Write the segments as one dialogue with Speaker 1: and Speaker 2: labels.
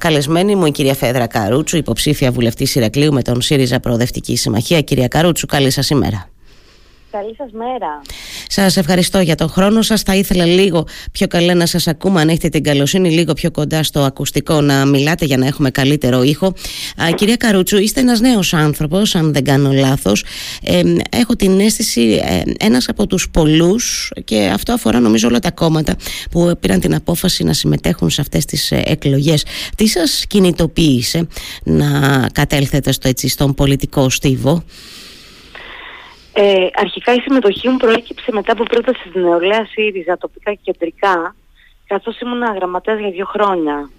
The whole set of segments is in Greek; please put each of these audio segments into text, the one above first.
Speaker 1: Καλεσμένη μου η κυρία Φέδρα Καρούτσου, υποψήφια βουλευτής Ηρακλείου με τον ΣΥΡΙΖΑ Προοδευτική Συμμαχία. Κυρία Καρούτσου, καλή σας ημέρα.
Speaker 2: Καλή σας μέρα.
Speaker 1: Σας ευχαριστώ για τον χρόνο σας. Θα ήθελα λίγο πιο καλά να σας ακούμε αν έχετε την καλοσύνη λίγο πιο κοντά στο ακουστικό να μιλάτε για να έχουμε καλύτερο ήχο. Α, κυρία Καρούτσου, είστε ένας νέος άνθρωπος, αν δεν κάνω λάθος. Ε, έχω την αίσθηση ε, ένας από τους πολλούς και αυτό αφορά νομίζω όλα τα κόμματα που πήραν την απόφαση να συμμετέχουν σε αυτές τις ε, εκλογές. Τι σας κινητοποίησε να κατέλθετε στο, έτσι, στον πολιτικό στίβο;
Speaker 2: Ε, αρχικά η συμμετοχή μου προέκυψε μετά από πρόταση της νεολαίας ΣΥΡΙΖΑ τοπικά και κεντρικά, καθώς ήμουν γραμματέας για δύο χρόνια.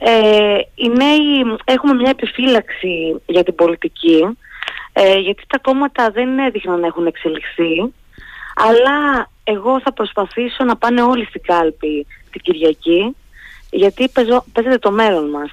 Speaker 2: Ε, οι νέοι έχουμε μια επιφύλαξη για την πολιτική, ε, γιατί τα κόμματα δεν έδειχναν να έχουν εξελιχθεί, αλλά εγώ θα προσπαθήσω να πάνε όλοι στην κάλπη την Κυριακή, γιατί παίζεται το μέλλον μας.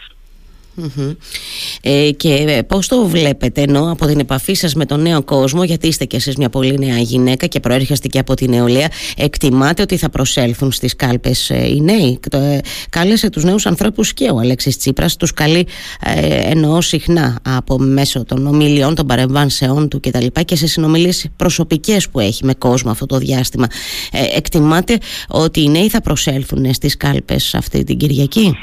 Speaker 1: Ε, και πώς το βλέπετε ενώ από την επαφή σας με τον νέο κόσμο γιατί είστε κι εσείς μια πολύ νέα γυναίκα και προέρχεστε και από την νεολαία εκτιμάτε ότι θα προσέλθουν στις κάλπες ε, οι νέοι; Ε, κάλεσε τους νέους ανθρώπους και ο Αλέξης Τσίπρας τους καλεί ε, εννοώ συχνά από μέσω των ομιλιών των παρεμβάνσεών του κτλ. Και, και σε συνομιλίες προσωπικές που έχει με κόσμο αυτό το διάστημα ε, εκτιμάτε ότι οι νέοι θα προσέλθουν στις κάλπες αυτή την Κυριακή;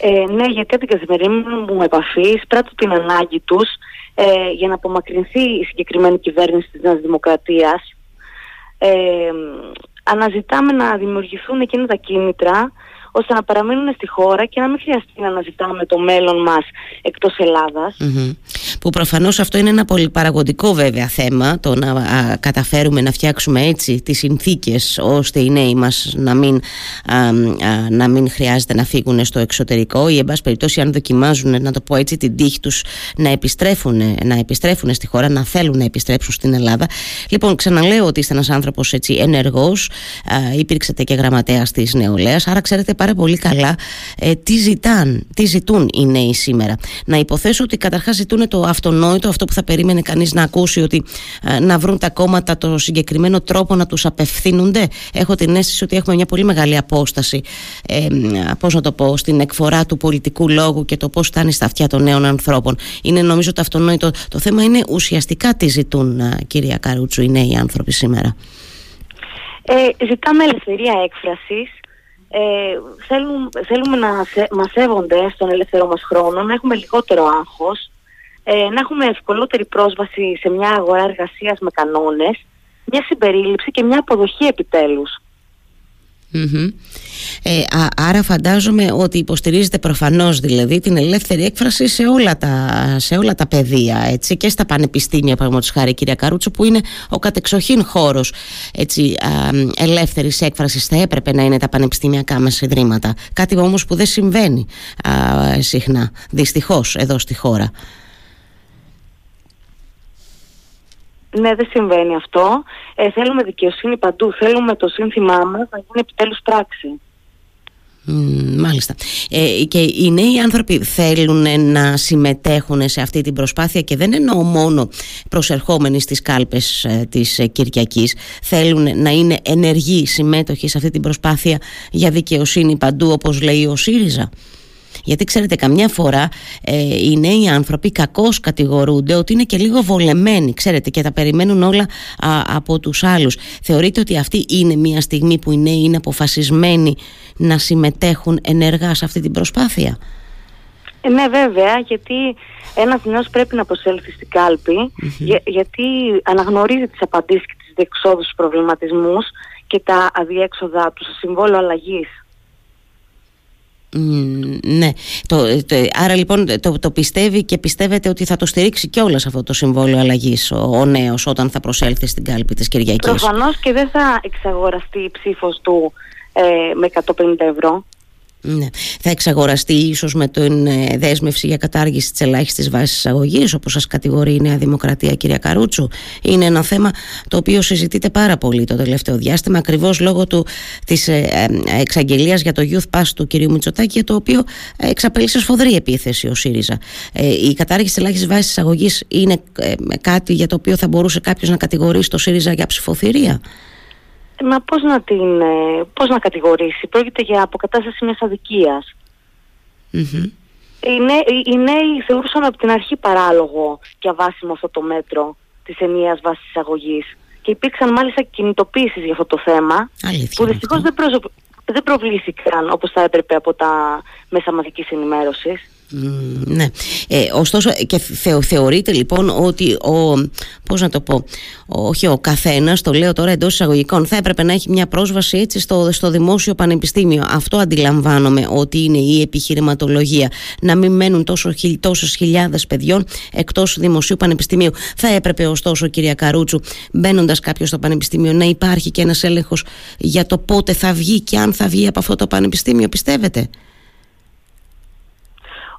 Speaker 2: Ε, ναι, γιατί από την καθημερινή μου επαφή σπράττω την ανάγκη τους ε, για να απομακρυνθεί η συγκεκριμένη κυβέρνηση της Νέας Δημοκρατίας. Ε, αναζητάμε να δημιουργηθούν εκείνα τα κίνητρα ώστε να παραμείνουν στη χώρα και να μην χρειαστεί να αναζητάμε το μέλλον μας εκτός
Speaker 1: Που προφανώς αυτό είναι ένα πολύ παραγωγικό βέβαια θέμα το να καταφέρουμε να φτιάξουμε έτσι τις συνθήκες ώστε οι νέοι μας να μην, να μην χρειάζεται να φύγουν στο εξωτερικό ή εν πάση περιπτώσει αν δοκιμάζουν να το πω έτσι την τύχη τους να επιστρέφουν, να επιστρέφουν στη χώρα να θέλουν να επιστρέψουν στην Ελλάδα. Λοιπόν ξαναλέω ότι είστε ένας άνθρωπος έτσι ενεργός, υπήρξατε και γραμματέας της νεολαίας άρα ξέρετε πάρα πολύ καλά ε, τι, ζητάν, τι ζητούν οι νέοι σήμερα. Να υποθέσω ότι καταρχάς ζητούν το αυτονόητο, αυτό που θα περίμενε κανείς να ακούσει, ότι ε, να βρουν τα κόμματα το συγκεκριμένο τρόπο να τους απευθύνονται. Έχω την αίσθηση ότι έχουμε μια πολύ μεγάλη απόσταση, ε, πώς να το πω, στην εκφορά του πολιτικού λόγου και το πώς φτάνει στα αυτιά των νέων ανθρώπων. Είναι νομίζω το αυτονόητο. Το θέμα είναι ουσιαστικά τι ζητούν, ε, κυρία Καρούτσου, οι νέοι άνθρωποι σήμερα.
Speaker 2: Ε, ζητάμε ελευθερία έκφρασης, ε, θέλουμε, θέλουμε να σε, μας σέβονται στον ελεύθερο μας χρόνο, να έχουμε λιγότερο άγχος, ε, να έχουμε ευκολότερη πρόσβαση σε μια αγορά εργασίας με κανόνες, μια συμπερίληψη και μια αποδοχή επιτέλους.
Speaker 1: Ε, άρα φαντάζομαι ότι υποστηρίζετε προφανώς δηλαδή την ελεύθερη έκφραση σε όλα τα, σε όλα τα πεδία έτσι, και στα πανεπιστήμια παραδείγματος χάρη κυρία Καρούτσο που είναι ο κατεξοχήν χώρος έτσι, α, ελεύθερης έκφρασης. Θα έπρεπε να είναι τα πανεπιστήμιακά μας ιδρύματα. Κάτι όμως που δεν συμβαίνει α, συχνά δυστυχώς εδώ στη χώρα
Speaker 2: Ναι, δεν συμβαίνει αυτό. Ε, θέλουμε δικαιοσύνη παντού. Θέλουμε το σύνθημά μας να γίνει επιτέλους πράξη.
Speaker 1: μάλιστα. Ε, και οι νέοι άνθρωποι θέλουν να συμμετέχουν σε αυτή την προσπάθεια και δεν εννοώ μόνο προσερχόμενοι στις κάλπες ε, της ε, Κυριακής. Θέλουν να είναι ενεργοί συμμέτοχοι σε αυτή την προσπάθεια για δικαιοσύνη παντού όπως λέει ο ΣΥΡΙΖΑ. Γιατί ξέρετε, καμιά φορά ε, οι νέοι άνθρωποι κακώς κατηγορούνται ότι είναι και λίγο βολεμένοι, ξέρετε, και τα περιμένουν όλα από τους άλλους. Θεωρείτε ότι αυτή είναι μια στιγμή που οι νέοι είναι αποφασισμένοι να συμμετέχουν ενεργά σε αυτή την προσπάθεια;
Speaker 2: Ε, ναι, βέβαια, γιατί ένας νέος πρέπει να προσέλθει στην καλπη γιατί αναγνωρίζει τις απαντήσεις και τις διεξόδους προβληματισμούς και τα αδιέξοδά του, στο συμβόλο αλλαγή
Speaker 1: ναι. Το, άρα λοιπόν το, το πιστεύει και πιστεύετε ότι θα το στηρίξει και όλας αυτό το συμβόλαιο αλλαγής ο, ο νέος όταν θα προσέλθει στην κάλπη της Κυριακής.
Speaker 2: Προφανώς και δεν θα εξαγοραστεί η ψήφος του ε, με 150 ευρώ.
Speaker 1: Ναι. Θα εξαγοραστεί ίσως με την ε, δέσμευση για κατάργηση της ελάχιστης βάσης εισαγωγής, όπως σας κατηγορεί η Νέα Δημοκρατία, κυρία Καρούτσου. Είναι ένα θέμα το οποίο συζητείται πάρα πολύ το τελευταίο διάστημα, ακριβώς λόγω της ε, ε, εξαγγελίας για το Youth Pass του κυρίου Μητσοτάκη, για το οποίο εξαπέλυσε σφοδρή επίθεση ο ΣΥΡΙΖΑ. Η κατάργηση της ελάχιστης βάσης εισαγωγής είναι κάτι για το οποίο θα μπορούσε κάποιος να κατηγορήσει το ΣΥΡΙΖΑ για ψηφοθυρία;
Speaker 2: Μα πώς να την, ε, πώς να κατηγορήσει. Πρόκειται για αποκατάσταση μιας αδικίας. Οι, νέοι, οι νέοι θεωρούσαν από την αρχή παράλογο και αβάσιμο αυτό το μέτρο της ενιαίας βάσης εισαγωγής και υπήρξαν μάλιστα κινητοποίησεις για αυτό το θέμα
Speaker 1: Αλήθεια
Speaker 2: που
Speaker 1: είναι
Speaker 2: δυστυχώς
Speaker 1: αυτό.
Speaker 2: δεν, προσω... δεν προβλήθηκαν όπως θα έπρεπε από τα μέσα μαζικής ενημέρωσης.
Speaker 1: Μμμ, ναι. Ε, ωστόσο και θεω, θεωρείται λοιπόν ότι ο, πώς να το πω, ο- όχι ο καθένας, το λέω τώρα εντός εισαγωγικών, θα έπρεπε να έχει μια πρόσβαση έτσι στο, στο δημόσιο πανεπιστήμιο. Αυτό αντιλαμβάνομαι ότι είναι η επιχειρηματολογία. Να μην μένουν τόσο, χιλ- τόσες χιλιάδες παιδιών εκτός δημοσίου πανεπιστημίου. Θα έπρεπε ωστόσο κυρία Καρούτσου, μπαίνοντας κάποιος στο πανεπιστήμιο, να υπάρχει και ένας έλεγχος για το πότε θα βγει και αν θα βγει από αυτό το πανεπιστήμιο, πιστεύετε;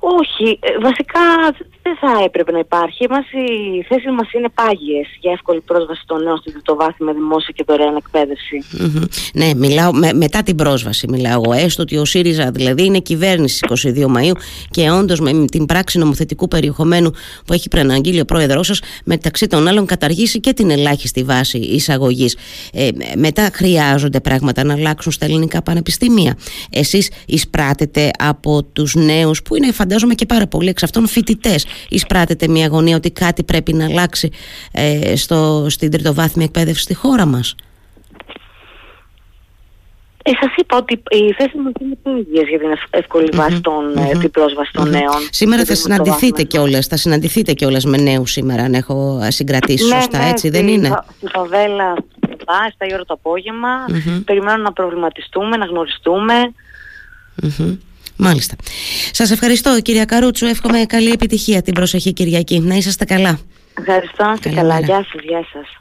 Speaker 2: Όχι, ε, βασικά δεν θα έπρεπε να υπάρχει. Εμάς οι θέσεις μας είναι πάγιες για εύκολη πρόσβαση των νέων στη διτοβάθμια δημόσια και δωρεάν εκπαίδευση.
Speaker 1: Μμμ. Ναι, μιλάω με- μετά την πρόσβαση μιλάω. εγώ. Έστω ότι ο ΣΥΡΙΖΑ δηλαδή είναι κυβέρνηση στις 22 Μαΐου και όντως με την πράξη νομοθετικού περιεχομένου που έχει προαναγγείλει ο πρόεδρός σας μεταξύ των άλλων καταργήσει και την ελάχιστη βάση εισαγωγής. Ε, μετά χρειάζονται πράγματα να αλλάξουν στα ελληνικά πανεπιστήμια. Εσείς εισπράτετε από τους νέους που είναι φαντάζομαι και πάρα πολλοί εξ αυτών φοιτητές. Εισπράτετε μια αγωνία ότι κάτι πρέπει να αλλάξει ε, στο, στην τριτοβάθμια εκπαίδευση στη χώρα μας.
Speaker 2: Ε, σας είπα ότι οι θέσεις μας είναι πάγιες για την ευ- εύκολη βάση των, ε, την πρόσβαση των νέων.
Speaker 1: Σήμερα
Speaker 2: στη
Speaker 1: θα συναντηθείτε
Speaker 2: διτοβάθμια.
Speaker 1: κιόλας. Θα συναντηθείτε κιόλας με νέους σήμερα, αν έχω ε, συγκρατήσει
Speaker 2: Ναι,
Speaker 1: σωστά,
Speaker 2: ναι,
Speaker 1: έτσι δεν
Speaker 2: στη
Speaker 1: είναι;
Speaker 2: Φα- Στη φαβέλα μπα, στα η ώρα το απόγευμα.
Speaker 1: Μμμ.
Speaker 2: Περιμένω να προβληματιστούμε, να γνωριστούμε.
Speaker 1: Μμμ. Μάλιστα. Σας ευχαριστώ κυρία Καρούτσου. Εύχομαι καλή επιτυχία την προσεχή Κυριακή. Να είσαστε καλά.
Speaker 2: Ευχαριστώ, να είστε καλά.
Speaker 1: Καλημέρα.
Speaker 2: Γεια σας, γεια σας.